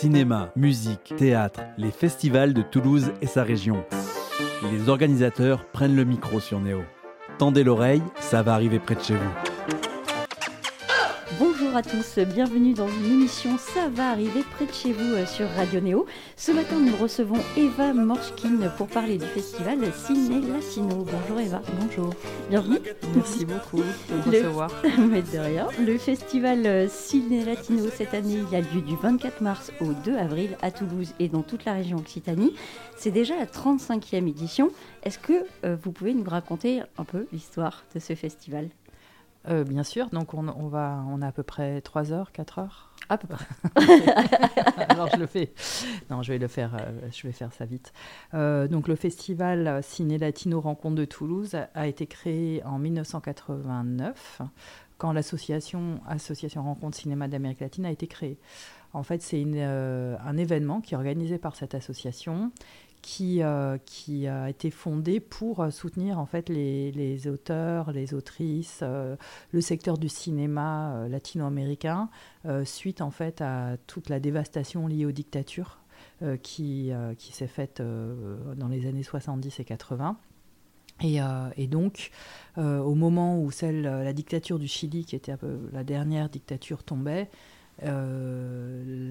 Cinéma, musique, théâtre, les festivals de Toulouse et sa région. Les organisateurs prennent le micro sur Néo. Tendez l'oreille, ça va arriver près de chez vous. Bonjour à tous, bienvenue dans une émission Ça va arriver près de chez vous euh, sur Radio Néo. Ce matin, nous recevons Eva Morschkin pour parler du festival Ciné Latino. Bonjour Eva. Bonjour. Bienvenue. Merci beaucoup de me Le- recevoir. Mais de rien. Le festival euh, Ciné Latino cette année, il a lieu du 24 mars au 2 avril à Toulouse et dans toute la région Occitanie. C'est déjà la 35e édition. Est-ce que euh, vous pouvez nous raconter un peu l'histoire de ce festival? Euh, bien sûr, donc on, on va, on a à peu près 3 heures, 4 heures. À peu près. Alors je le fais. Non, je vais le faire. euh, je vais faire ça vite. Euh, donc le festival Ciné Latino Rencontre de Toulouse a, été créé en 1989 quand l'association Association Rencontre Cinéma d'Amérique latine a été créée. En fait, c'est euh, un événement qui est organisé par cette association qui, euh, qui a été fondé pour euh, soutenir en fait les, auteurs, les autrices, euh, le secteur du cinéma euh, latino-américain euh, suite en fait à toute la dévastation liée aux dictatures euh, qui, euh, qui s'est faite euh, dans les années 70 et 80. Et, euh, donc, euh, au moment où la dictature du Chili, qui était la dernière dictature, tombait, euh,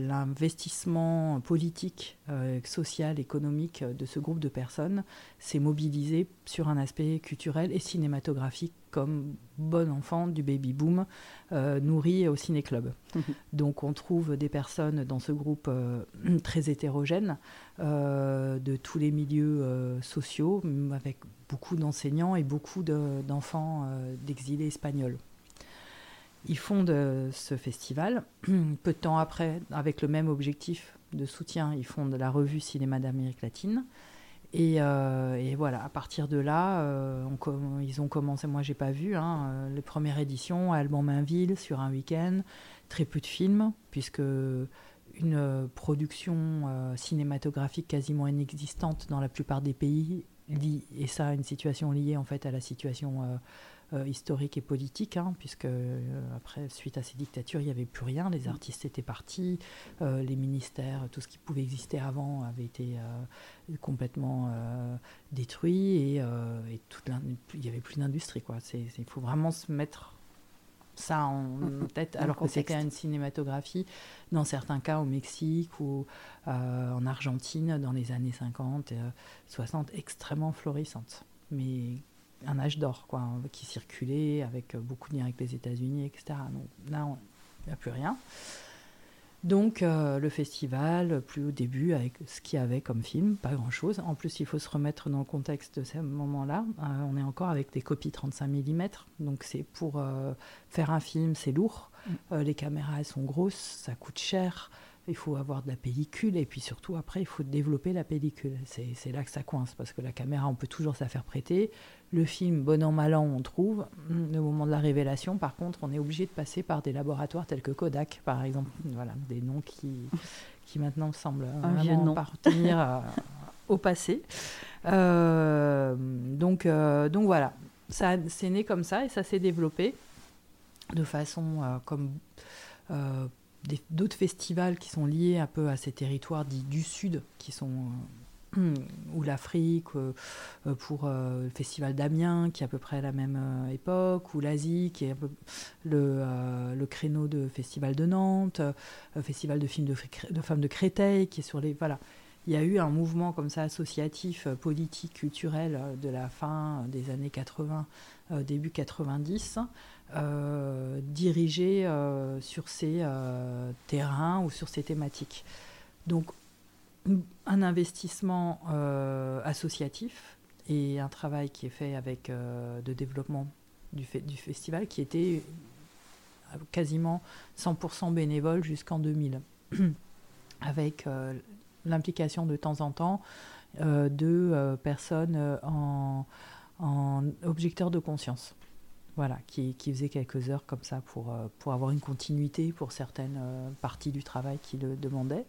l'investissement politique, euh, social, économique de ce groupe de personnes s'est mobilisé sur un aspect culturel et cinématographique comme bon enfant du baby boom euh, nourri au ciné-club. Donc on trouve des personnes dans ce groupe euh, très hétérogène euh, de tous les milieux euh, sociaux, avec beaucoup d'enseignants et beaucoup de- d'enfants euh, d'exilés espagnols. Ils fondent ce festival. Peu de temps après, avec le même objectif de soutien, ils fondent la revue Cinéma d'Amérique latine. Et, euh, voilà, à partir de là, euh, ils ont commencé, moi j'ai pas vu, hein, euh, les premières éditions à Alban-Mainville sur un week-end, très peu de films, puisque une production cinématographique quasiment inexistante dans la plupart des pays, et ça une situation liée en fait à la situation historique et politique, hein, puisque euh, après, suite à ces dictatures, il n'y avait plus rien, les artistes étaient partis, euh, les ministères, tout ce qui pouvait exister avant avait été euh, complètement euh, détruit et, euh, et toute l'in- il n'y avait plus d'industrie. Il faut vraiment se mettre ça en Mhm. tête, alors que c'était une cinématographie, dans certains cas au Mexique ou euh, en Argentine dans les années 50, euh, 60, extrêmement florissante. Mais un âge d'or, quoi, hein, qui circulait avec euh, beaucoup de liens avec les États-Unis, etc. Donc là, on- il n'y a plus rien. Donc euh, le festival, plus au début, avec ce qu'il y avait comme film, pas grand-chose. En plus, il faut se remettre dans le contexte de ce moment-là. Euh, on est encore avec des copies 35 mm, donc c'est pour euh, faire un film, c'est lourd. Euh, les caméras, elles sont grosses, ça coûte cher. Il faut avoir de la pellicule et puis surtout après il faut développer la pellicule. C'est là que ça coince parce que la caméra on peut toujours se la faire prêter. Le film bon an mal an on trouve. Hum, Le moment de la révélation par contre on est obligé de passer par des laboratoires tels que Kodak par exemple. Voilà des noms qui, qui maintenant semblent Un vraiment appartenir à- au passé. Euh, donc, euh, donc voilà, ça c'est né comme ça et ça s'est développé de façon euh, comme d'autres festivals qui sont liés un peu à ces territoires dits du Sud, qui sont euh, ou l'Afrique, euh, euh, pour le festival d'Amiens, qui est à peu près à la même époque, ou l'Asie, qui est un peu le, le créneau de festival de Nantes, euh, festival de films de, femmes de Créteil, qui est sur les... Voilà. Il y a eu un mouvement comme ça associatif, politique, culturel de la fin des années 80, euh, début 90, euh, dirigé euh, sur ces euh, terrains ou sur ces thématiques. Donc un investissement associatif et un travail qui est fait avec de développement du, fe- du festival qui était quasiment 100% bénévole jusqu'en 2000, avec l'implication de temps en temps de personnes en objecteurs de conscience. Voilà, qui, qui, faisait quelques heures comme ça pour, pour avoir une continuité pour certaines parties du travail qui le demandaient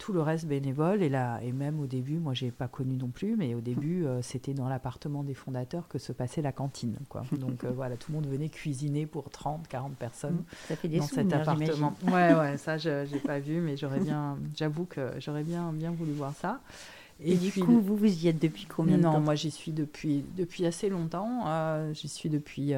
tout le reste bénévole. Et, là, et même au début, moi, j'ai pas connu non plus, mais au début, euh, c'était dans l'appartement des fondateurs que se passait la cantine. Quoi. Donc euh, voilà, tout le monde venait cuisiner pour 30, 40 personnes mmh. ça fait des dans cet appartement. Ouais, ouais, ça, je n'ai pas vu, mais j'aurais bien, j'avoue que j'aurais bien, bien voulu voir ça. Et, du coup, vous, vous y êtes depuis combien de temps? Non, moi j'y suis depuis, depuis assez longtemps. Euh, j'y suis depuis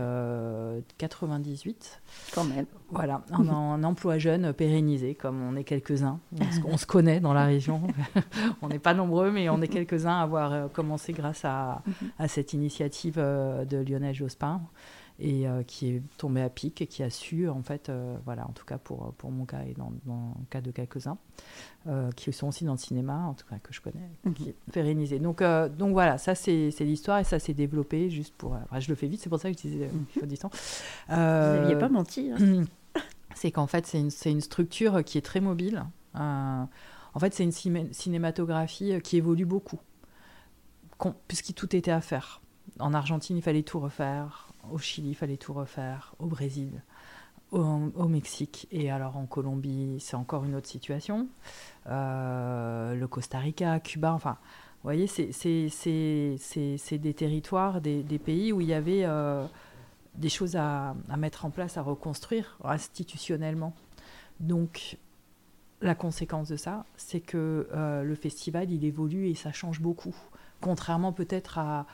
98. Euh, Quand même. Voilà, un, emploi jeune pérennisé, comme on est quelques-uns. On, se connaît dans la région. on n'est pas nombreux, mais on est quelques-uns à avoir euh, commencé grâce à, mhm. à cette initiative de Lionel Jospin et euh, qui est tombé à pic et qui a su, en fait, euh, voilà, en tout cas pour, pour mon cas et dans, dans le cas de quelques-uns, euh, qui sont aussi dans le cinéma, en tout cas que je connais, mhm. qui est pérennisé. Donc, donc voilà, ça c'est l'histoire et ça s'est développé juste pour. je le fais vite, c'est pour ça que je disais, il faut du temps. Vous n'aviez pas menti. Hein. C'est qu'en fait, c'est une, une, structure qui est très mobile. en fait, c'est une cinématographie qui évolue beaucoup, puisqu'il tout était à faire. En Argentine, il fallait tout refaire. Au Chili, il fallait tout refaire. Au Brésil, au, Mexique. Et alors en Colombie, c'est encore une autre situation. Euh, le Costa Rica, Cuba, enfin, vous voyez, c'est des territoires, des, pays où il y avait euh, des choses à, mettre en place, à reconstruire institutionnellement. Donc, la conséquence de ça, c'est que euh, le festival, il évolue et ça change beaucoup. Contrairement peut-être à,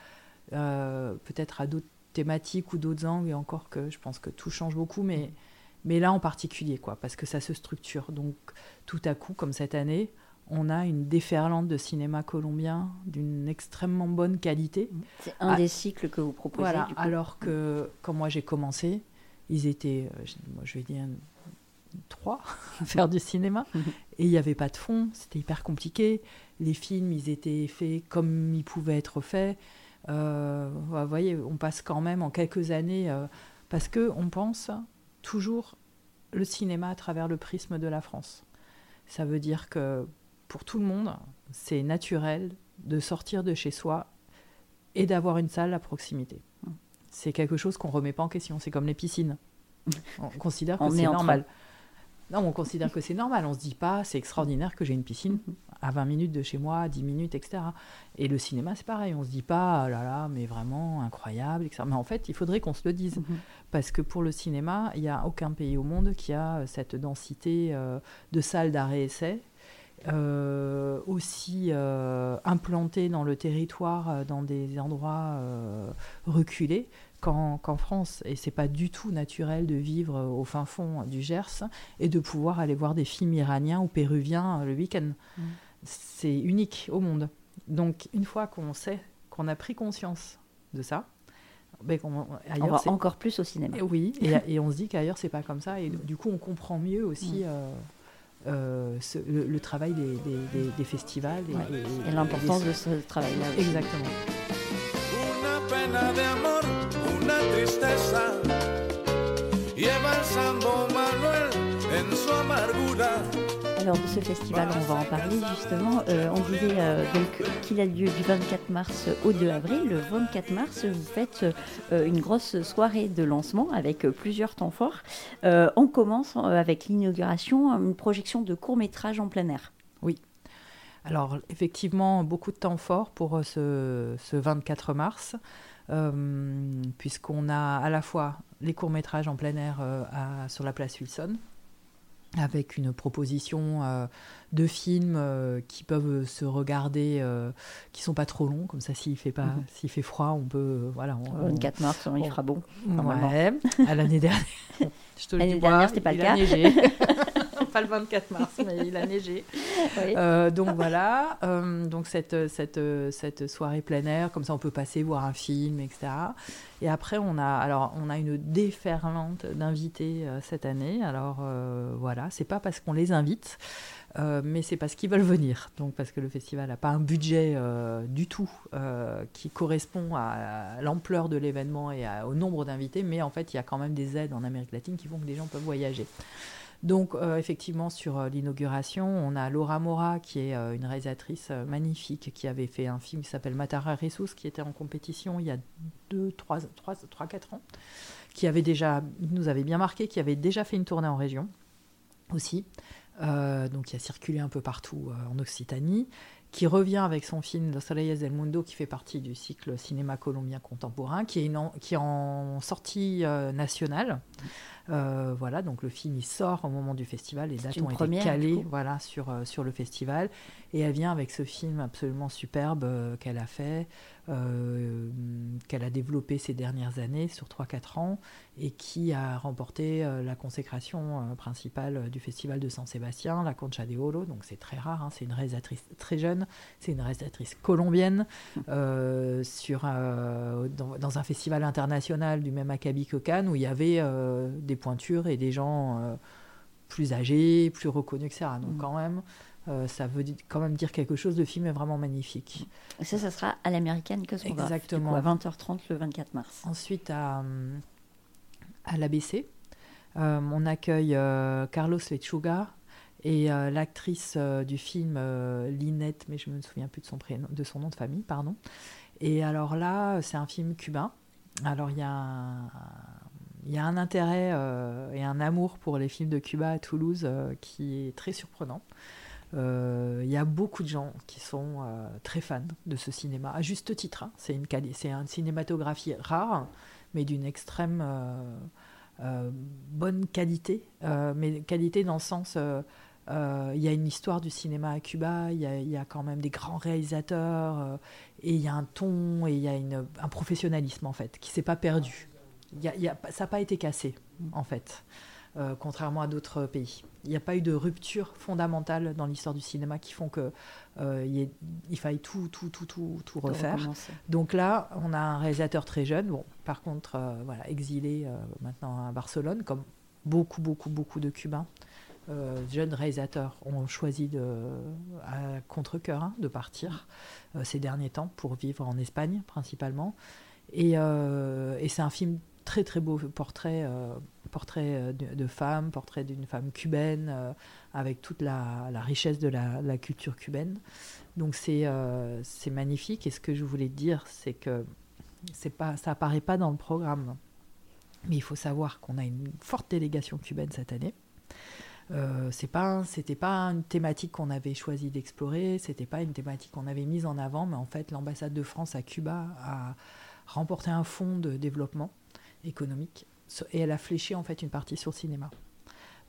peut-être à d'autres thématiques ou d'autres angles, et encore que je pense que tout change beaucoup, mais, mais là en particulier, quoi, parce que ça se structure. Donc tout à coup, comme cette année, on a une déferlante de cinéma colombien d'une extrêmement bonne qualité. C'est un des cycles que vous proposez. Voilà, alors que quand moi j'ai commencé, ils étaient, euh, moi, je vais dire, trois à faire du cinéma, et il n'y avait pas de fond, c'était hyper compliqué. Les films, ils étaient faits comme ils pouvaient être faits. Euh, vous voyez, on passe quand même en quelques années, euh, parce que on pense toujours le cinéma à travers le prisme de la France. Ça veut dire que pour tout le monde, c'est naturel de sortir de chez soi et d'avoir une salle à proximité. C'est quelque chose qu'on ne remet pas en question. C'est comme les piscines. On considère que c'est normal. Non, on considère que c'est normal. On se dit pas, c'est extraordinaire que j'ai une piscine à 20 minutes de chez moi, 10 minutes, etc. Et le cinéma, c'est pareil. On se dit pas, oh là là, mais vraiment incroyable, etc. Mais en fait, il faudrait qu'on se le dise. Mhm. Parce que pour le cinéma, il n'y a aucun pays au monde qui a cette densité euh, de salles d'arrêt-essai. Euh, aussi euh, implantées dans le territoire, dans des endroits reculés qu'en France. Et c'est pas du tout naturel de vivre au fin fond du Gers et de pouvoir aller voir des films iraniens ou péruviens le week-end. Mm. C'est unique au monde. Donc une fois qu'on sait, qu'on a pris conscience de ça, ben, on, ailleurs, va encore plus au cinéma. oui, et, on se dit qu'ailleurs c'est pas comme ça. Et du coup on comprend mieux aussi. Mm. Euh, euh, le, travail des, festivals et, l'importance de ce travail-là. Exactement. Alors de ce festival, on va en parler justement. Euh, on disait euh, donc qu'il a lieu du 24 mars au 2 avril. Le 24 mars, vous faites euh, une grosse soirée de lancement avec plusieurs temps forts. on commence avec l'inauguration, une projection de court métrage en plein air. Oui. Alors effectivement, beaucoup de temps forts pour ce, ce 24 mars. Euh, puisqu'on a à la fois les courts-métrages en plein air euh, sur la place Wilson, avec une proposition euh, de films qui peuvent se regarder, qui sont pas trop longs, comme ça s'il fait pas, mhm. s'il fait froid, on peut, voilà. On, 24 mars, il fera bon. Ouais, à l'année dernière. L'année dernière, c'était pas le cas. pas le 24 mars, mais il a neigé. Euh, donc voilà, euh, donc cette, cette, cette soirée plein air, comme ça on peut passer voir un film, etc. Et après on a, alors on a une déferlante d'invités euh, cette année. Alors voilà, c'est pas parce qu'on les invite. mais c'est parce qu'ils veulent venir. Donc parce que le festival n'a pas un budget du tout qui correspond à, l'ampleur de l'événement et au nombre d'invités, mais en fait il y a quand même des aides en Amérique latine qui font que des gens peuvent voyager. Donc, effectivement, sur l'inauguration, on a Laura Mora, qui est une réalisatrice magnifique, qui avait fait un film qui s'appelle Matara Ressus, qui était en compétition il y a 2, 3, 3, 3 4 ans, qui avait déjà, nous avait bien marqué, qui avait déjà fait une tournée en région aussi. donc, qui a circulé un peu partout en Occitanie qui revient avec son film Los Soleils del Mundo, qui fait partie du cycle cinéma colombien contemporain, qui est, en sortie euh, nationale. Euh, voilà, donc le film il sort au moment du festival, les dates ont été calées voilà, sur, euh, sur le festival. Et elle vient avec ce film absolument superbe qu'elle a fait, qu'elle a développé ces dernières années, sur 3-4 ans, et qui a remporté la consécration principale du festival de San Sébastien, la Concha de Oro. Donc c'est très rare, hein, c'est une réalisatrice très jeune c'est une réalisatrice colombienne euh, sur, euh, dans, un festival international du même acabit que Cannes où il y avait euh, des pointures et des gens plus âgés, plus reconnus, etc. Donc mm. quand même, ça veut quand même dire quelque chose. Le film est vraiment magnifique. Et ça, ça sera à l'américaine que Exactement. à 20h30 le 24 mars. Ensuite, à, à l'ABC, on accueille Carlos Lechuga, et euh, l'actrice euh, du film, euh, Linette, mais je me souviens plus de son, prénom, de son nom de famille, pardon. Et alors là, c'est un film cubain. Alors il y a un, il y a un intérêt et un amour pour les films de Cuba à Toulouse qui est très surprenant. Il y a beaucoup de gens qui sont très fans de ce cinéma, à juste titre. Hein. C'est une, cinématographie rare, mais d'une extrême bonne qualité. mais qualité dans le sens euh, il y a une histoire du cinéma à Cuba, il y, a quand même des grands réalisateurs, euh, et il y a un ton, et il y a un professionnalisme en fait, qui s'est pas perdu. Ça n'a pas été cassé en fait, euh, contrairement à d'autres pays. Il n'y a pas eu de rupture fondamentale dans l'histoire du cinéma qui font que il, il, faille tout, tout, tout, tout, tout refaire. Donc là, on a un réalisateur très jeune, bon, par contre, voilà, exilé maintenant à Barcelone, comme beaucoup, beaucoup, beaucoup de Cubains. Euh, jeunes réalisateurs ont choisi de, à contre-coeur hein, de partir euh, ces derniers temps pour vivre en Espagne principalement. Et, euh, et c'est un film très très beau portrait, portrait de, femme, portrait d'une femme cubaine avec toute la, richesse de la, culture cubaine. Donc c'est magnifique. Et ce que je voulais dire, c'est que pas, ça apparaît pas dans le programme. Mais il faut savoir qu'on a une forte délégation cubaine cette année. Euh, c'est pas, c'était pas une thématique qu'on avait choisi d'explorer, c'était pas une thématique qu'on avait mise en avant, mais en fait, l'ambassade de France à Cuba a remporté un fonds de développement économique et elle a fléché en fait une partie sur le cinéma.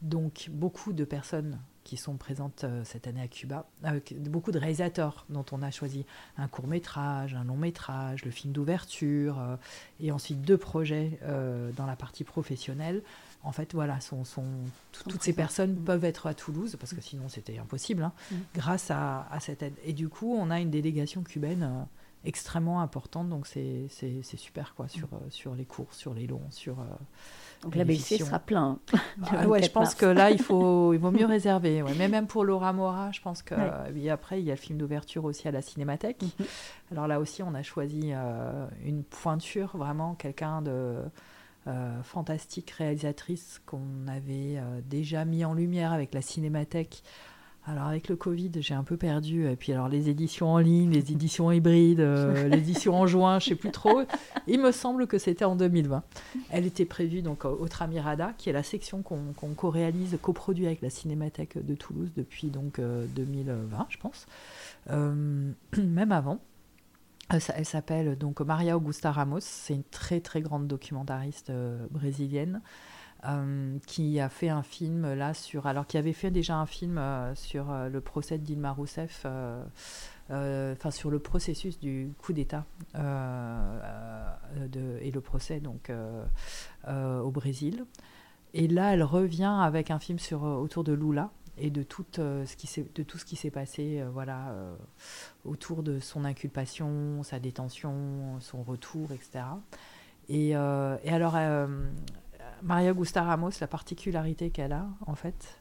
Donc, beaucoup de personnes qui sont présentes euh, cette année à Cuba, beaucoup de réalisateurs dont on a choisi un court métrage, un long métrage, le film d'ouverture, euh, et ensuite deux projets dans la partie professionnelle en fait, voilà, sont, toutes ces personnes mm. peuvent être à Toulouse, parce que sinon c'était impossible, hein, mm. grâce à, cette aide. Et du coup, on a une délégation cubaine euh, extrêmement importante, donc c'est super, quoi, sur, mm. euh, sur les courses, sur les longs, sur. Euh, donc la BC sera plein. Ah, ouais, je pense que là, il, faut, il vaut mieux réserver. Mais même pour Laura Mora, je pense que. après, il y a le film d'ouverture aussi à la Cinémathèque. Mm-hmm. Alors là aussi, on a choisi une pointure, vraiment, quelqu'un de euh, fantastique réalisatrice qu'on avait euh, déjà mis en lumière avec la Cinémathèque. Alors avec le Covid, j'ai un peu perdu. Et puis alors les éditions en ligne, les éditions hybrides, euh, l'édition en juin, je sais plus trop. Il me semble que c'était en 2020. Elle était prévue donc au Tramirada, qui est la section qu'on co-réalise, coproduit avec la Cinémathèque de Toulouse depuis donc 2020, je pense, même avant. Elle s'appelle donc Maria Augusta Ramos. C'est une très très grande documentariste euh, brésilienne euh, qui a fait un film là sur. Alors qui avait fait déjà un film euh, sur le procès Dilma Rousseff, enfin sur le processus du coup d'État et le procès donc au Brésil. Et là, elle revient avec un film sur autour de Lula et de tout, euh, ce, qui de tout ce qui s'est passé euh, voilà, euh, autour de son inculpation, sa détention, son retour, etc. Et, et alors, Maria Gusta Ramos, la particularité qu'elle a, en fait,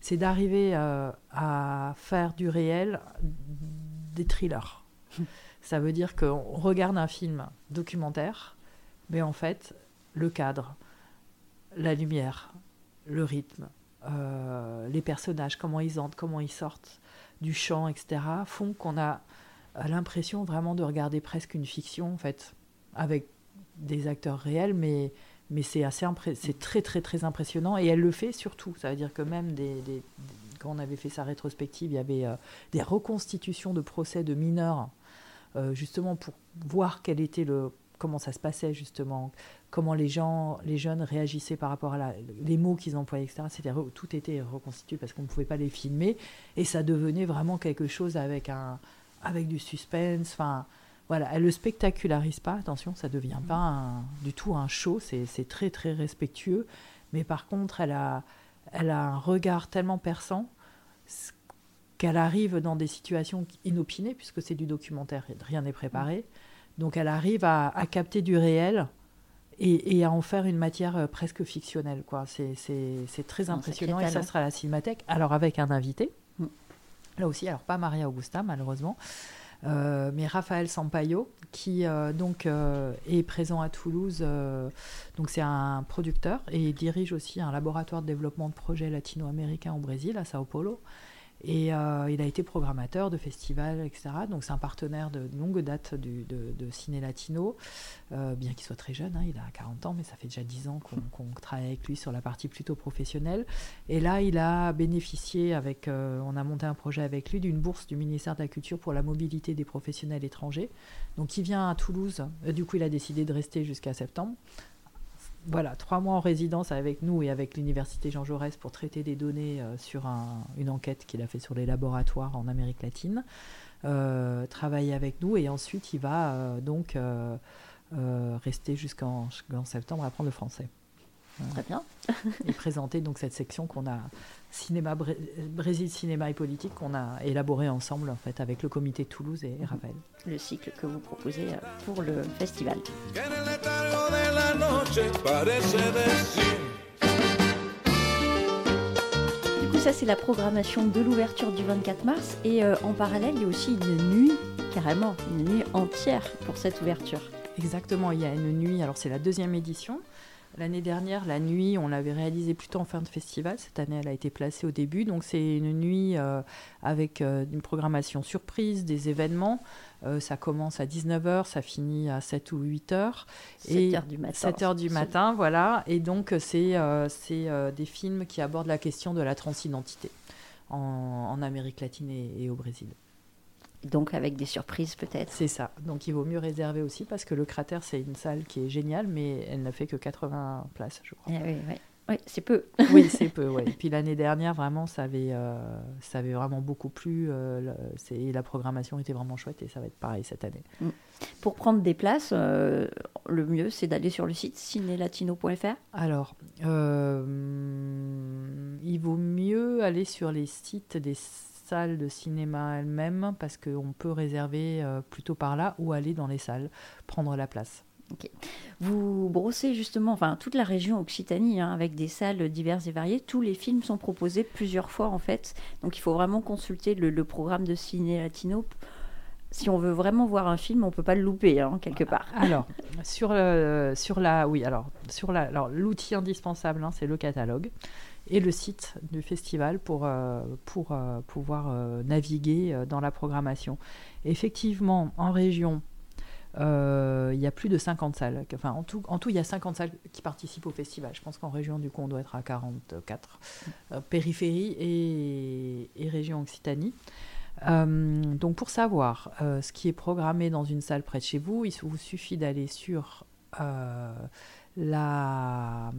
c'est d'arriver à faire du réel des thrillers. Ça veut dire qu'on regarde un film documentaire, mais en fait, le cadre, la lumière, le rythme, les personnages, comment ils entrent, comment ils sortent du chant, etc., font qu'on a l'impression vraiment de regarder presque une fiction, en fait, avec des acteurs réels, mais, mais c'est assez c'est très très très impressionnant et elle le fait surtout. Ça veut dire que même des, quand on avait fait sa rétrospective, il y avait euh, des reconstitutions de procès de mineurs, euh, justement pour voir quel était le comment ça se passait justement, comment les gens, les jeunes réagissaient par rapport à les mots qu'ils employaient, etc. C'était tout était reconstitué parce qu'on ne pouvait pas les filmer et ça devenait vraiment quelque chose avec un avec du suspense. Enfin, voilà, elle le spectacularise pas, attention, ça devient pas du tout un show, c'est très très respectueux, mais par contre, elle a, elle a un regard tellement perçant qu'elle arrive dans des situations inopinées, puisque c'est du documentaire, rien n'est préparé, donc elle arrive à, capter du réel et, à en faire une matière euh, presque fictionnelle. quoi. C'est très impressionnant et ça sera à la Cinémathèque, alors avec un invité. Mm. Là aussi, alors pas Maria Augusta malheureusement, mais Raphaël Sampaio, qui euh, donc euh, est présent à Toulouse. donc c'est un producteur et il dirige aussi un laboratoire de développement de projets latino-américains au Brésil, à Sao Paulo. Et euh, il a été programmateur de festivals, etc. Donc c'est un partenaire de longue date de, Ciné Latino, euh, bien qu'il soit très jeune, hein, il a 40 ans, mais ça fait déjà 10 ans qu'on travaille avec lui sur la partie plutôt professionnelle. Et là, il a bénéficié, avec, euh, on a monté un projet avec lui, d'une bourse du ministère de la Culture pour la mobilité des professionnels étrangers. Donc il vient à Toulouse, du coup il a décidé de rester jusqu'à septembre voilà, trois mois en résidence avec nous et avec l'université Jean Jaurès pour traiter des données euh, sur une enquête qu'il a fait sur les laboratoires en Amérique latine. Euh, travailler avec nous et ensuite il va euh, donc rester jusqu'en septembre à apprendre le français. Très bien. et présenter donc cette section qu'on a cinéma Brésil cinéma et politique qu'on a élaboré ensemble en fait avec le comité Toulouse et, et Raphaël. Le cycle que vous proposez pour le festival. Du coup, ça, c'est la programmation de l'ouverture du 24 mars. Et euh, en parallèle, il y a aussi une nuit, carrément, une nuit entière pour cette ouverture. Exactement, il y a une nuit. Alors, c'est la deuxième édition. L'année dernière, la nuit, on l'avait réalisée plutôt en fin de festival. Cette année, elle a été placée au début. Donc, c'est une nuit euh, avec euh, une programmation surprise, des événements. Euh, ça commence à 19h, ça finit à 7 ou 8h. 7h du matin. 7h du matin, voilà. Et donc, c'est des films qui abordent la question de la transidentité en, Amérique latine et au Brésil. Donc avec des surprises peut-être. C'est ça. Donc il vaut mieux réserver aussi parce que le cratère, c'est une salle qui est géniale, mais elle n'a fait que 80 places, je crois. Eh oui, oui. oui c'est peu. oui, c'est peu. Ouais. Et puis l'année dernière, vraiment, ça avait, euh, ça avait vraiment beaucoup plu. Euh, la programmation était vraiment chouette et ça va être pareil cette année. Mm. Pour prendre des places, euh, le mieux, c'est d'aller sur le site cinélatino.fr Alors, il vaut mieux aller sur les sites des salle de cinéma elle-même parce qu'on peut réserver euh, plutôt par là ou aller dans les salles, prendre la place. Vous brossez justement enfin, toute la région Occitanie hein, avec des salles diverses et variées. Tous les films sont proposés plusieurs fois en fait. Donc il faut vraiment consulter le, programme de Ciné Latino. Si on veut vraiment voir un film, on peut pas le louper hein, quelque part. Alors sur, sur la oui alors sur la alors l'outil indispensable hein, c'est le catalogue et le site du festival pour, euh, pour euh, pouvoir euh, naviguer dans la programmation. Effectivement, en région, il y a plus de 50 salles. Enfin, en tout, il y a 50 salles qui participent au festival. Je pense qu'en région, du coup, on doit être à 44. périphérie et, région Occitanie. donc, pour savoir ce qui est programmé dans une salle près de chez vous, il vous suffit d'aller sur la,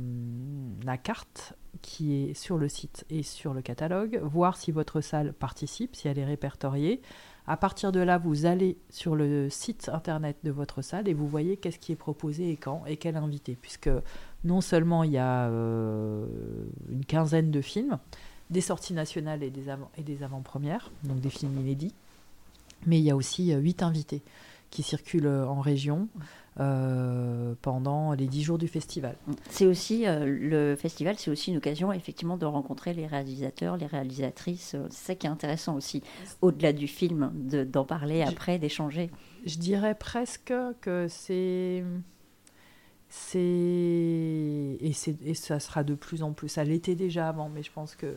la carte qui est sur le site et sur le catalogue, voir si votre salle participe, si elle est répertoriée. À partir de là, vous allez sur le site internet de votre salle et vous voyez qu'est-ce qui est proposé et quand et quel invité, puisque non seulement il y a euh, une quinzaine de films, des sorties nationales et des, avant-premières, donc des films inédits, mais il y a aussi euh, huit invités qui circulent en région. Euh, pendant les dix jours du festival. C'est aussi euh, le festival, c'est aussi une occasion effectivement de rencontrer les réalisateurs, les réalisatrices. Euh, c'est ça qui est intéressant aussi, au-delà du film, d'en parler après, d'échanger. Je dirais presque que c'est c'est et, et, ça sera de plus en plus. Ça l'était déjà avant, mais je pense que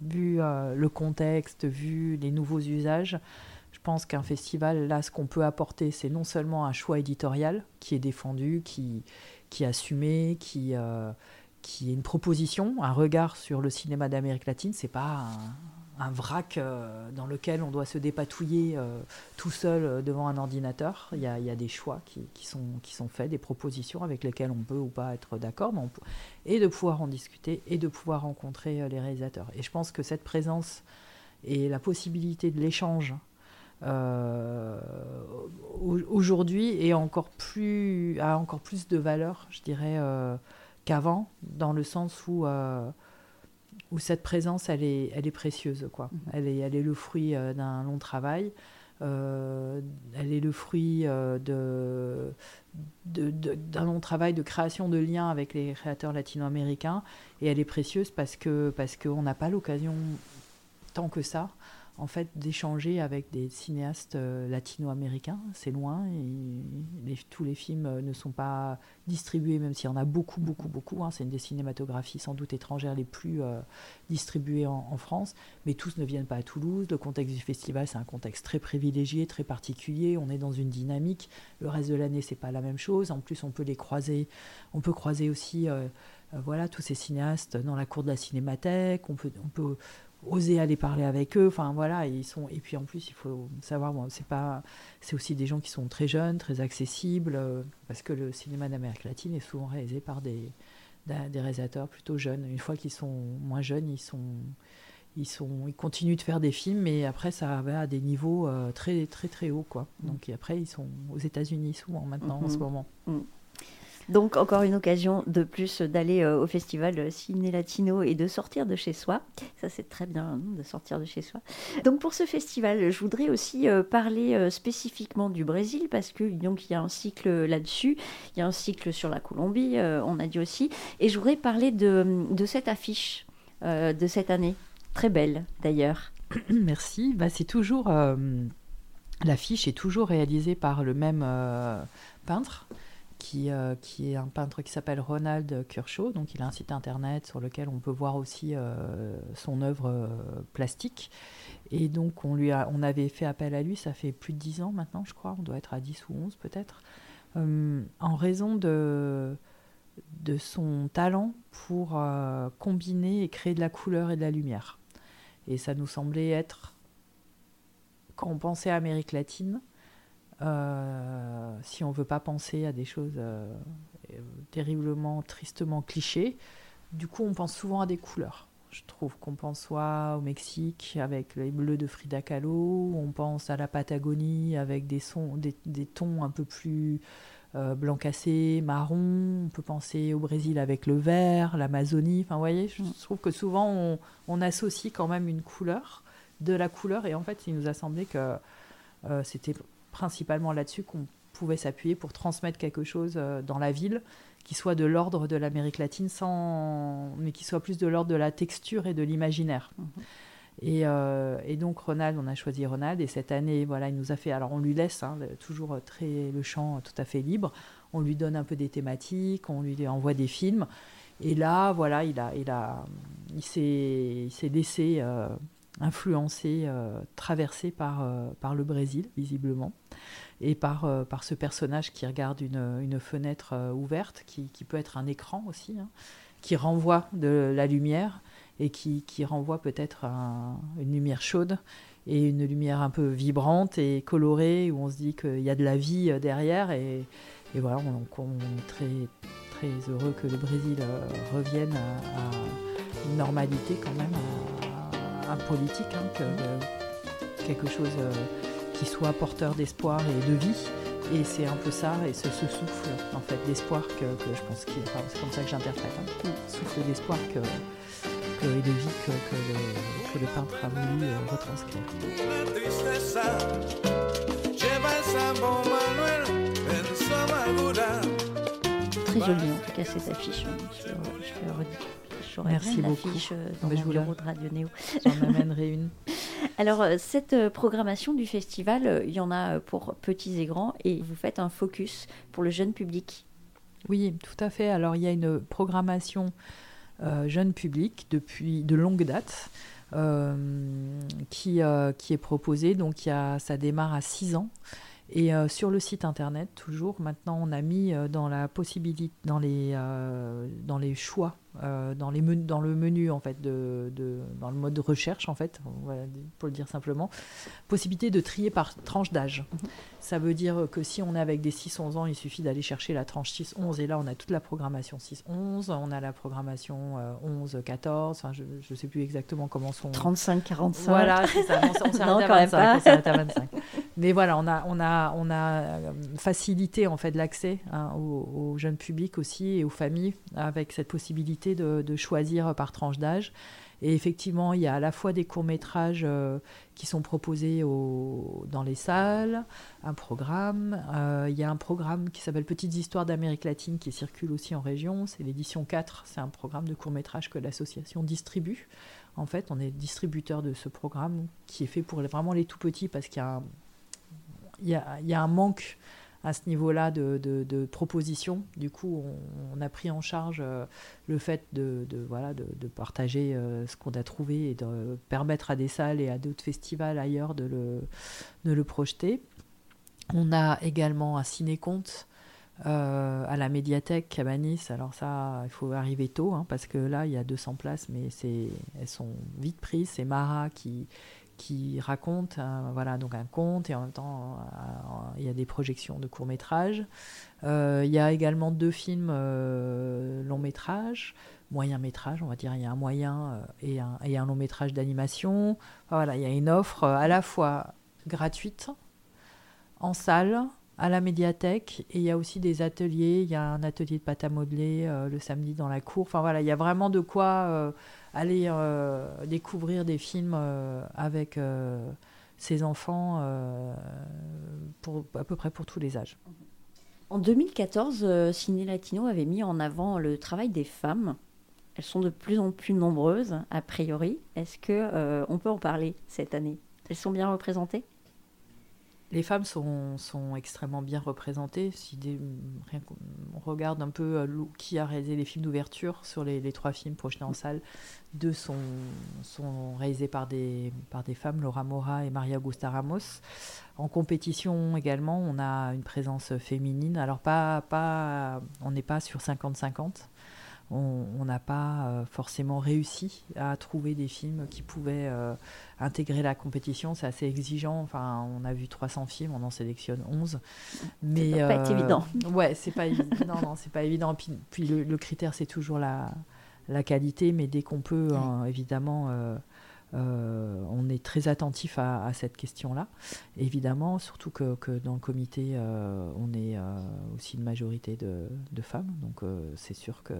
vu euh, le contexte, vu les nouveaux usages, je pense qu'un festival, là, ce qu'on peut apporter, c'est non seulement un choix éditorial qui est défendu, qui, qui est assumé, qui, euh, qui est une proposition, un regard sur le cinéma d'Amérique latine. C'est pas un, vrac euh, dans lequel on doit se dépatouiller euh, tout seul devant un ordinateur. Il y a, il y a des choix qui, qui, sont, qui sont faits, des propositions avec lesquelles on peut ou pas être d'accord, et de pouvoir en discuter et de pouvoir rencontrer les réalisateurs. Et je pense que cette présence et la possibilité de l'échange aujourd'hui est encore plus a encore plus de valeur, je dirais qu'avant, dans le sens où, euh, où cette présence, elle est, elle est précieuse. Quoi. Mhm. Elle, est, elle est le fruit euh, d'un long travail. Euh, elle est le fruit de, d'un long travail de création de liens avec les créateurs latino-américains. Et elle est précieuse parce que parce qu'on n'a pas l'occasion tant que ça en fait d'échanger avec des cinéastes euh, latino-américains. C'est loin et tous les films euh, ne sont pas distribués, même s'il y en a beaucoup, beaucoup, beaucoup. Hein. C'est une des cinématographies sans doute étrangères les plus euh, distribuées en, France. Mais tous ne viennent pas à Toulouse. Le contexte du festival, c'est un contexte très privilégié, très particulier. On est dans une dynamique. Le reste de l'année, c'est pas la même chose. En plus, on peut les croiser. On peut croiser aussi. voilà, tous ces cinéastes dans la cour de la cinémathèque. On peut, on peut oser aller parler avec eux. Enfin voilà, ils sont. Et puis en plus, il faut savoir, bon, c'est pas, c'est aussi des gens qui sont très jeunes, très accessibles, euh, parce que le cinéma d'Amérique latine est souvent réalisé par des, des réalisateurs plutôt jeunes. Une fois qu'ils sont moins jeunes, ils sont, ils sont, ils continuent de faire des films, mais après ça va à des niveaux euh, très très très hauts quoi. Mm. Donc après, ils sont aux États-Unis souvent maintenant en ce mm-hmm. moment. Mm. Donc encore une occasion de plus d'aller euh, au festival Ciné Latino et de sortir de chez soi. Ça c'est très bien hein, de sortir de chez soi. Donc pour ce festival, je voudrais aussi euh, parler euh, spécifiquement du Brésil parce que donc il y a un cycle là-dessus, il y a un cycle sur la Colombie, on a dit aussi, et je voudrais parler de, de cette affiche de cette année, très belle d'ailleurs. Merci. Bah, c'est toujours l'affiche est toujours réalisée par le même peintre qui, euh, qui est un peintre qui s'appelle Ronald Kershaw. Donc, il a un site internet sur lequel on peut voir aussi euh, son œuvre euh, plastique. Et donc, on, lui on avait fait appel à lui, ça fait plus de 10 ans maintenant, je crois. On doit être à 10 ou 11 peut-être. en raison de, de son talent pour combiner et créer de la couleur et de la lumière. Et ça nous semblait être, quand on pensait à Amérique latine, euh, si on veut pas penser à des choses euh, terriblement, tristement clichés, du coup on pense souvent à des couleurs. Je trouve qu'on pense soit au Mexique avec les bleus de Frida Kahlo, on pense à la Patagonie avec des, sons, des, tons un peu plus euh, blanc cassé, marron. On peut penser au Brésil avec le vert, l'Amazonie. Enfin, vous voyez, je mm. trouve que souvent on, on, associe quand même une couleur, de la couleur, et en fait, il nous a semblé que c'était principalement là-dessus qu'on pouvait s'appuyer pour transmettre quelque chose euh, dans la ville qui soit de l'ordre de l'Amérique latine, sans... mais qui soit plus de l'ordre de la texture et de l'imaginaire. Mhm. Euh, et, donc Ronald, on a choisi Ronald, et cette année, voilà, il nous a fait. Alors on lui laisse hein, toujours très le champ tout à fait libre. On lui donne un peu des thématiques, on lui envoie des films. Et là, voilà, il a, il a, il s'est, s'est laissé euh, influencé, euh, traversé par, euh, par le Brésil, visiblement, et par, euh, par ce personnage qui regarde une, une fenêtre ouverte, qui, qui, peut être un écran aussi, hein, qui renvoie de la lumière et qui, qui renvoie peut-être une lumière chaude et une lumière un peu vibrante et colorée, où on se dit qu'il y a de la vie derrière. Et, et voilà, on, est très, très heureux que le Brésil revienne à, à, une normalité quand même, un politique, hein, que, euh, quelque chose euh, qui soit porteur d'espoir et de vie. Et c'est un peu ça, et ce, souffle en fait d'espoir que, je pense qu'il, c'est comme ça que j'interprète, hein, souffle d'espoir que, et de vie que, le, peintre a voulu euh, retranscrire. Très jolie en tout cas cette affiche, hein, je, je le redis. Merci beaucoup. Euh, dans je bureau de Radio Néo. J'en amènerai une. Alors, euh, cette euh, programmation du festival, il y en a pour petits et grands, et vous faites un focus pour le jeune public. Oui, tout à fait. Alors il y a une programmation jeune public depuis de longue date. qui, qui est proposée. Donc il y a, ça démarre à 6 ans. Et euh, sur le site internet, toujours, maintenant, on a mis euh, dans la possibilité, dans les, euh, dans les choix, dans, les dans le menu, en fait, de, de, dans le mode de recherche, en fait, pour le dire simplement, possibilité de trier par tranche d'âge. Mhm. Ça veut dire que si on est avec des 6-11 ans, il suffit d'aller chercher la tranche 6-11, et là, on a toute la programmation 6-11, on a la programmation 11-14, enfin, je ne sais plus exactement comment sont... 35-45. Voilà, c'est ça, on, s'arrête à 25. à 25. Mais voilà, on a, on euh, facilité en fait l'accès hein, aux, jeunes publics aussi et aux familles avec cette possibilité de, choisir par tranche d'âge. Et effectivement, il y a à la fois des courts-métrages euh, qui sont proposés dans les salles, un programme. Euh, il y a un programme qui s'appelle Petites histoires d'Amérique latine qui circule aussi en région. C'est l'édition 4. C'est un programme de courts-métrages que l'association distribue. En fait, on est distributeur de ce programme qui est fait pour vraiment les tout petits parce qu'il y a un, il y a, un manque à ce niveau-là de, propositions. Du coup, on, a pris en charge euh, le fait de, de, partager euh, ce qu'on a trouvé et de permettre à des salles et à d'autres festivals ailleurs de le, de projeter. On a également un ciné-compte euh, à la médiathèque Cabanis. Alors ça, il faut arriver tôt, hein, parce que là, il y a 200 places, mais elles sont vite prises. C'est Mara qui, qui raconte euh, voilà, donc un conte et en même temps euh, il y a des projections de courts métrages. Euh, il y a également deux films long métrage, moyen métrage, on va dire. Il y a un moyen et un, et un long métrage d'animation. voilà, il y a une offre à la fois gratuite en salle à la médiathèque et il y a aussi des ateliers. Il y a un atelier de pâte à modeler le samedi dans la cour. Enfin voilà, il y a vraiment de quoi aller euh, découvrir des films euh, avec euh, ses enfants pour, à peu près pour tous les âges. En 2014, Ciné Latino avait mis en avant le travail des femmes. Elles sont de plus en plus nombreuses, a priori. Est-ce que on peut en parler cette année? Elles sont bien représentées? Les femmes sont, sont, extrêmement bien représentées. Si on regarde un peu euh, qui a réalisé les films d'ouverture sur les, trois films projetés en salle, deux sont, sont réalisés par des, femmes, Laura Mora et Maria Augusta Ramos. En compétition également, on a une présence féminine. Alors pas, pas, on n'est pas sur 50-50 on n'a pas euh, forcément réussi à trouver des films qui pouvaient euh, intégrer la compétition. C'est assez exigeant. Enfin, on a vu 300 films, on en sélectionne 11. Mais c'est pas euh, évident. Ouais, c'est pas évident. non, non, c'est pas évident. Puis, puis le, critère, c'est toujours la, la, qualité, mais dès qu'on peut, hein, évidemment euh, on est très attentif à, cette question-là, évidemment, surtout que, dans le comité, euh, on est euh, aussi une majorité de, femmes, donc c'est sûr que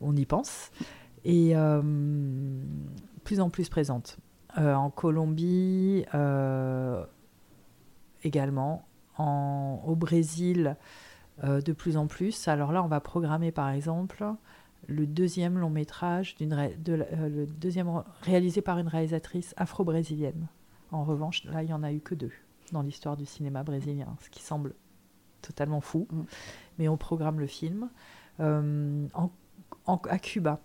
on y pense. Et plus en plus présente. en Colombie également, au Brésil de plus en plus. Alors là, on va programmer par exemple le deuxième long métrage, d'une euh, le deuxième réalisé par une réalisatrice afro-brésilienne. En revanche, là, il n'y en a eu que deux dans l'histoire du cinéma brésilien, ce qui semble totalement fou. Mm. Mais on programme le film. Euh, à Cuba,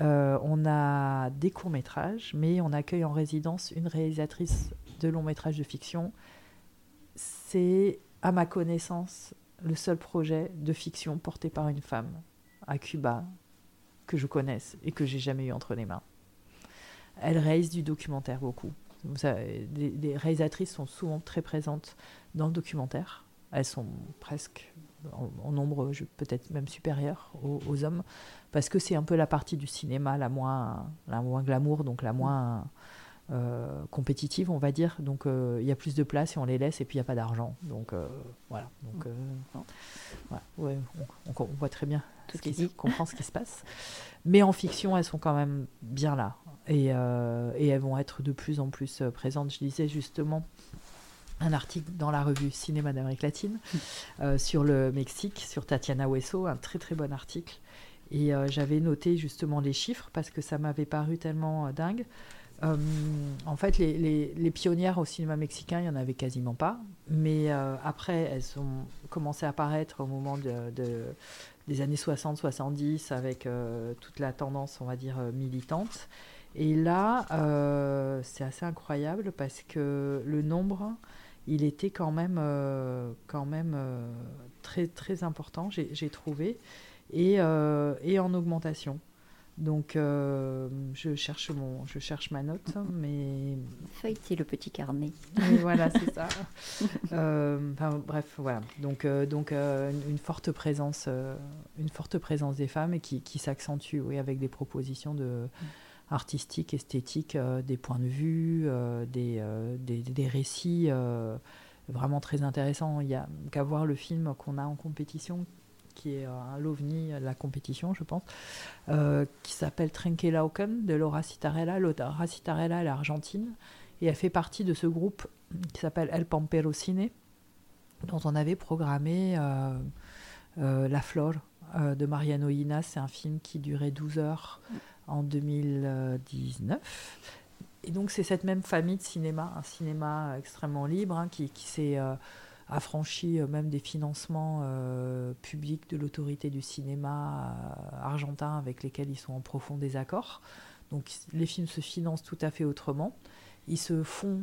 euh, on a des courts-métrages, mais on accueille en résidence une réalisatrice de long-métrage de fiction. C'est, à ma connaissance, le seul projet de fiction porté par une femme à Cuba que je connaisse et que j'ai jamais eu entre les mains. Elle réalise du documentaire beaucoup. des, réalisatrices sont souvent très présentes dans le documentaire. Elles sont presque en, nombre peut-être même supérieur aux, hommes, parce que c'est un peu la partie du cinéma la moins, la moins glamour, donc la moins euh, compétitive, on va dire. Donc euh, il y a plus de place et on les laisse, et puis il n'y a pas d'argent. Donc euh, voilà. Donc, ouais, on, voit très bien tout ce qui, comprend ce qui se passe. Mais en fiction, elles sont quand même bien là. Et, et elles vont être de plus en plus présentes. Je disais justement un article dans la revue Cinéma d'Amérique latine sur le Mexique, sur Tatiana Hueso, un très très bon article. Et j'avais noté justement les chiffres parce que ça m'avait paru tellement dingue. Euh, en fait, les, pionnières au cinéma mexicain, il n'y en avait quasiment pas. Mais euh, après, elles ont commencé à apparaître au moment de, des années 60-70 avec euh, toute la tendance, on va dire, militante. Et là, c'est assez incroyable parce que le nombre, il était quand même, très, important, j'ai trouvé, et en augmentation. Donc, euh, je, cherche mon, je cherche ma note, mais... Feuilleter le petit carnet. Voilà, c'est ça. Euh, bref, voilà. Donc, euh, donc une, forte présence, une forte présence des femmes et qui, qui s'accentue oui, avec des propositions de, artistiques, esthétiques, des points de vue, des, des, des, récits vraiment très intéressants. Il n'y a qu'à voir le film qu'on a en compétition qui est un l'ovni de la compétition, je pense, euh, qui s'appelle Trenkelauken de Laura Citarella. Laura Citarella, elle est argentine et elle fait partie de ce groupe qui s'appelle El Pampero Cine, dont on avait programmé euh, euh, La Flore de Mariano Inas. C'est un film qui durait 12 heures en 2019. Et donc c'est cette même famille de cinéma, un cinéma extrêmement libre, hein, qui, qui s'est affranchi euh, même des financements euh, publics de l'autorité du cinéma euh, argentin avec lesquels ils sont en profond désaccord. Donc les films se financent tout à fait autrement. Ils se font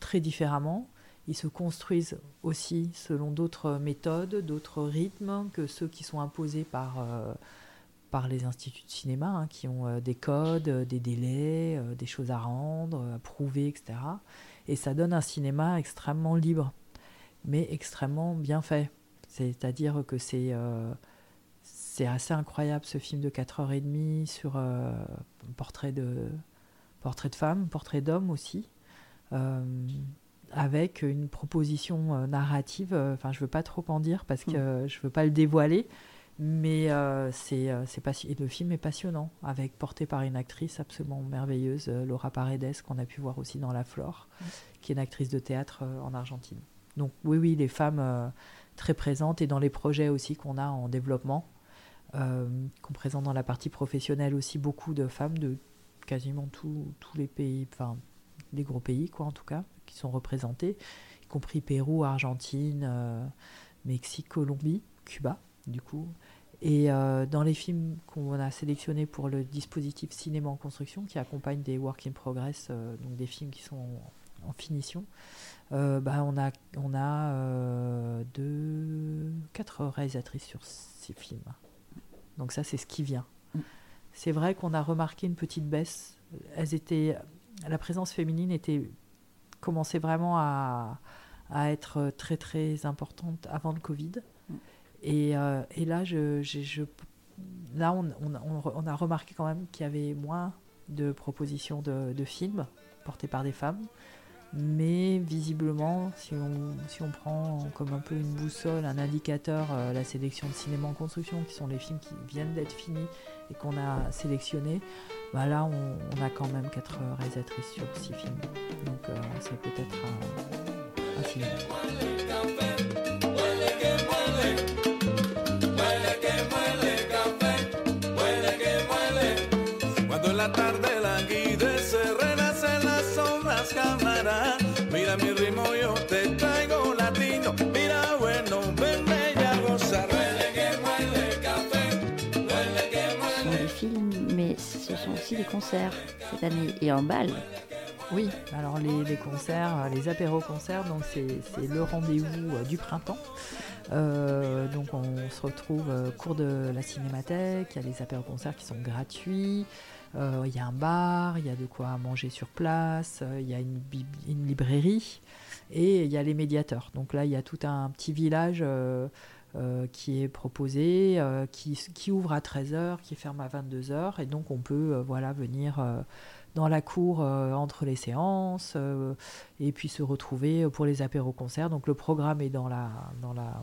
très différemment. Ils se construisent aussi selon d'autres méthodes, d'autres rythmes que ceux qui sont imposés par, par les instituts de cinéma, hein, qui ont des codes, des délais, des choses à rendre, à prouver, etc. Et ça donne un cinéma extrêmement libre mais extrêmement bien fait. C'est-à-dire que c'est euh, assez incroyable ce film de 4h30 sur euh, portrait de portrait de femme, portrait d'homme aussi, euh, avec une proposition narrative. Enfin, je veux pas trop en dire parce que mm. je veux pas le dévoiler, mais c'est c'est le film est passionnant, avec porté par une actrice absolument merveilleuse, Laura Paredes, qu'on a pu voir aussi dans La Flore, mm. qui est une actrice de théâtre en Argentine. Donc oui, oui, les femmes euh, très présentes et dans les projets aussi qu'on a en développement, euh, qu'on présente dans la partie professionnelle aussi beaucoup de femmes de quasiment tous les pays, enfin les gros pays quoi en tout cas, qui sont représentés, y compris Pérou, Argentine, euh, Mexique, Colombie, Cuba du coup. Et dans les films qu'on a sélectionnés pour le dispositif cinéma en construction, qui accompagne des work in progress, donc des films qui sont en finition, euh, bah, on a, on a euh, deux, quatre réalisatrices sur ces films. Donc ça, c'est ce qui vient. Mm. C'est vrai qu'on a remarqué une petite baisse. Elles étaient, la présence féminine était commençait vraiment à, à être très très importante avant le Covid. Mm. Et, euh, et, là, je, je, là on, on, on, a remarqué quand même qu'il y avait moins de propositions de, de films portés par des femmes. Mais visiblement, si on, si on prend comme un peu une boussole, un indicateur, euh, la sélection de cinéma en construction, qui sont les films qui viennent d'être finis et qu'on a sélectionnés, bah là on, a quand même quatre réalisatrices sur six films. Donc euh, c'est peut-être un, un signe. Concerts cette année et en bal. Oui, alors les, concerts, euh, les apéros-concerts, donc c'est le rendez-vous euh, du printemps. Euh, donc on se retrouve au cours de la cinémathèque, il y a les apéros-concerts qui sont gratuits, il y a un bar, il y a de quoi manger sur place, il y a une, librairie et il y a les médiateurs. Donc là, il y a tout un petit village euh, qui est proposé, euh, qui, ouvre à 13h, qui ferme à 22h. Et donc on peut euh, voilà, venir dans la cour entre les séances et puis se retrouver pour les apéros-concerts. Donc le programme est dans, la, dans, la,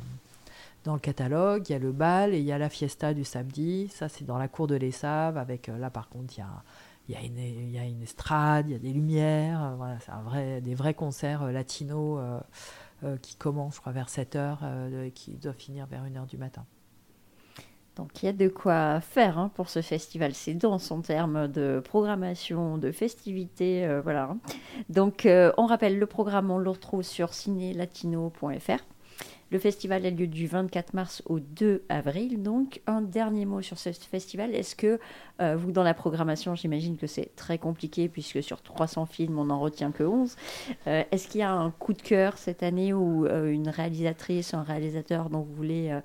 dans le catalogue. Il y a le bal et il y a la fiesta du samedi. Ça, c'est dans la cour de l'Essave. Avec là, par contre, il y a. Il y, a une, il y a une estrade, il y a des lumières, c'est un vrai, des vrais concerts latinos euh, qui commence, je crois, vers 7 h euh, et qui doit finir vers 1 h du matin. Donc il y a de quoi faire hein, pour ce festival. C'est dense en termes de programmation, de festivités, euh, voilà. Hein. Donc euh, on rappelle le programme, on le retrouve sur cinélatino.fr. Le festival a lieu du 24 mars au 2 avril. Donc, un dernier mot sur ce festival. Est-ce que euh, vous, dans la programmation, j'imagine que c'est très compliqué puisque sur 300 films, on n'en retient que 11. Euh, est-ce qu'il y a un coup de cœur cette année ou euh, une réalisatrice, un réalisateur dont vous voulez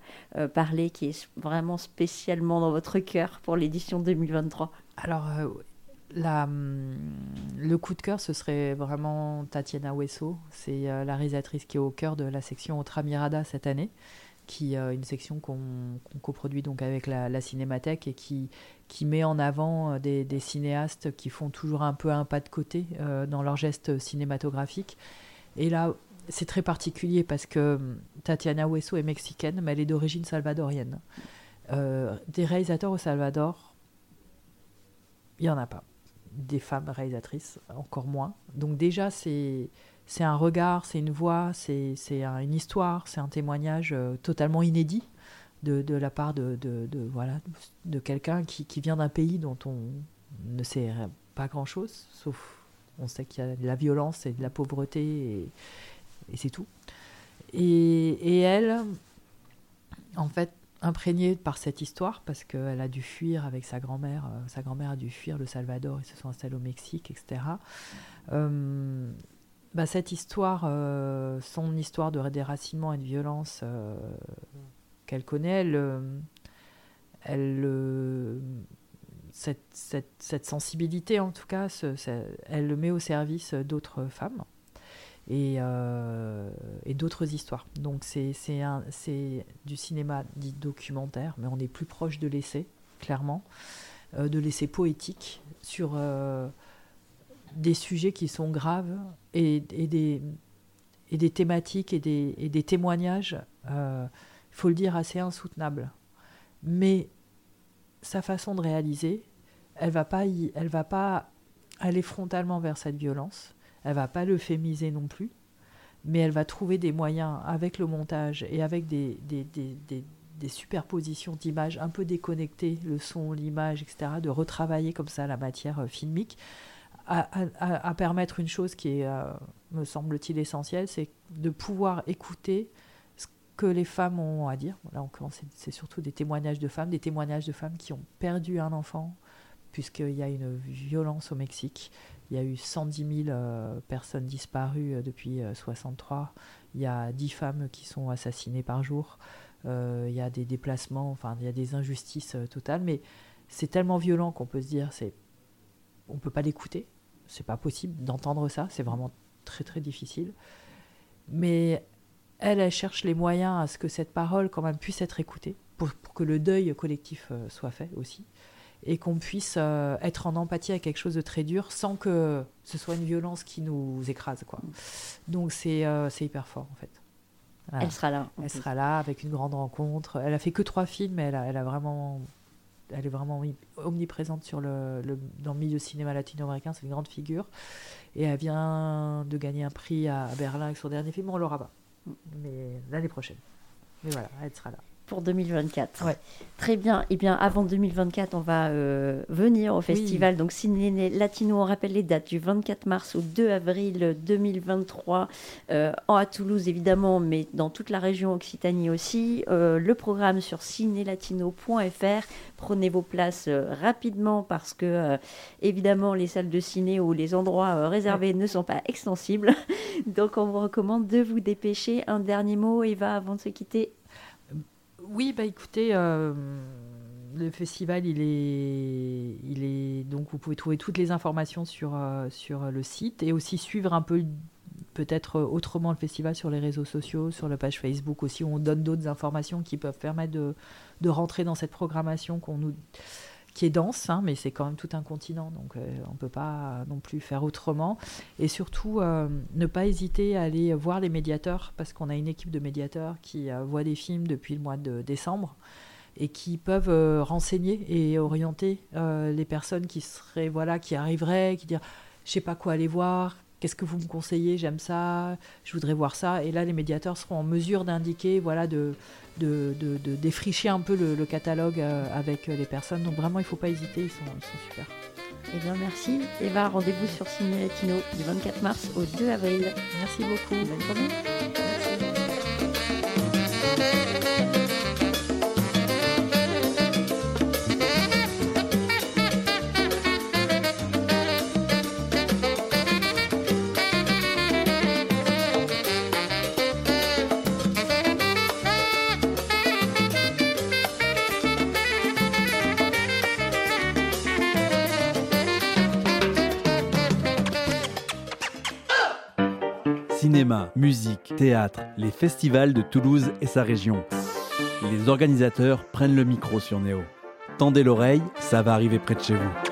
parler qui est vraiment spécialement dans votre cœur pour l'édition 2023 Alors, hum, le coup de cœur, ce serait vraiment Tatiana Wesso. C'est euh, la réalisatrice qui est au cœur de la section Mirada cette année, qui euh, une section qu'on coproduit donc avec la, Cinémathèque et qui, met en avant euh, des, cinéastes qui font toujours un peu un pas de côté dans leur geste cinématographique. Et là, c'est très particulier parce que hum, Tatiana Wesso est mexicaine, mais elle est d'origine salvadorienne. des réalisateurs au Salvador, il n'y en a pas des femmes réalisatrices, encore moins. Donc déjà, c'est un regard, c'est une voix, c'est une histoire, c'est un témoignage euh, totalement inédit de, de la part de, de, voilà, de quelqu'un qui, qui, vient d'un pays dont on ne sait pas grand-chose, sauf on sait qu'il y a de la violence et de la pauvreté, et, c'est tout. Et elle, en fait, imprégnée par cette histoire parce qu'elle a dû fuir avec sa grand-mère. Euh, sa grand-mère a dû fuir le Salvador, ils se sont installés au Mexique, etc. Euh, bah, cette histoire, euh, son histoire de déracinement et de violence qu'elle connaît, elle, cette, sensibilité, en tout cas, elle le met au service d'autres femmes et, euh, et d'autres histoires. Donc c'est du cinéma dit documentaire, mais on est plus proche de l'essai, clairement, euh, de l'essai poétique sur euh, des sujets qui sont graves et, des, et des thématiques et des, et des témoignages, il faut le dire, assez insoutenables. Mais sa façon de réaliser, elle va va pas aller frontalement vers cette violence elle va pas le fémiser non plus, mais elle va trouver des moyens avec le montage et avec des, superpositions d'images un peu déconnectées, le son, l'image, etc., de retravailler comme ça la matière euh, filmique, à, permettre une chose qui est, euh, me semble-t-il, essentielle, c'est de pouvoir écouter ce que les femmes ont à dire. Là, c'est surtout des témoignages de femmes, des témoignages de femmes qui ont perdu un enfant, puisqu'il y a une violence au Mexique. Il y a eu 110 000 euh, personnes disparues euh, depuis 1963. Euh, il y a 10 femmes qui sont assassinées par jour. il y a des déplacements, enfin, il y a des injustices totales. Mais c'est tellement violent qu'on peut se dire, c'est, on peut pas l'écouter. C'est pas possible d'entendre ça. C'est vraiment très très difficile. Mais elle, elle cherche les moyens à ce que cette parole quand même puisse être écoutée pour que le deuil collectif soit fait aussi et qu'on puisse euh, être en empathie avec quelque chose de très dur sans que ce soit une violence qui nous écrase. Quoi. Donc c'est euh, hyper fort en fait. Elle sera là. Elle sera là avec une grande rencontre. Elle a fait que trois films, mais elle a, elle a vraiment, elle est vraiment omniprésente sur le, le dans le milieu cinéma latino-américain. C'est une grande figure. Et elle vient de gagner un prix à Berlin avec son dernier film. On l'aura pas, mais l'année prochaine. Mais voilà, elle sera là pour 2024. Très bien. Eh bien, avant 2024, on va euh, venir au festival. Donc, Ciné Latino, on rappelle les dates du 24 mars au 2 avril 2023 euh, à Toulouse, évidemment, mais dans toute la région Occitanie aussi. Euh, le programme sur cinélatino.fr. Prenez vos places rapidement parce que, évidemment, les salles de ciné ou les endroits réservés ne sont pas extensibles. Donc, on vous recommande de vous dépêcher. Un dernier mot, Eva, avant de se quitter oui, bah écoutez, euh, le festival, il est, il est donc vous pouvez trouver toutes les informations sur euh, sur le site et aussi suivre un peu peut-être autrement le festival sur les réseaux sociaux, sur la page Facebook aussi, où on donne d'autres informations qui peuvent permettre de, de rentrer dans cette programmation qu'on nous qui est dense, hein, mais c'est quand même tout un continent, donc euh, on ne peut pas non plus faire autrement. Et surtout, euh, ne pas hésiter à aller voir les médiateurs, parce qu'on a une équipe de médiateurs qui euh, voit des films depuis le mois de décembre et qui peuvent renseigner et orienter les personnes qui seraient voilà qui arriveraient, qui dire je sais pas quoi aller voir, qu'est-ce que vous me conseillez? J'aime ça, je voudrais voir ça. Et là, les médiateurs seront en mesure d'indiquer, voilà, de, de, défricher un peu le, catalogue avec les personnes. Donc vraiment, il ne faut pas hésiter, ils sont, ils sont super. Eh bien, merci. Eva, rendez-vous sur Ciné Latino du 24 mars au 2 avril. Merci beaucoup. Bonne journée. Théâtre, les festivals de Toulouse et sa région. Les organisateurs prennent le micro sur Néo. Tendez l'oreille, ça va arriver près de chez vous.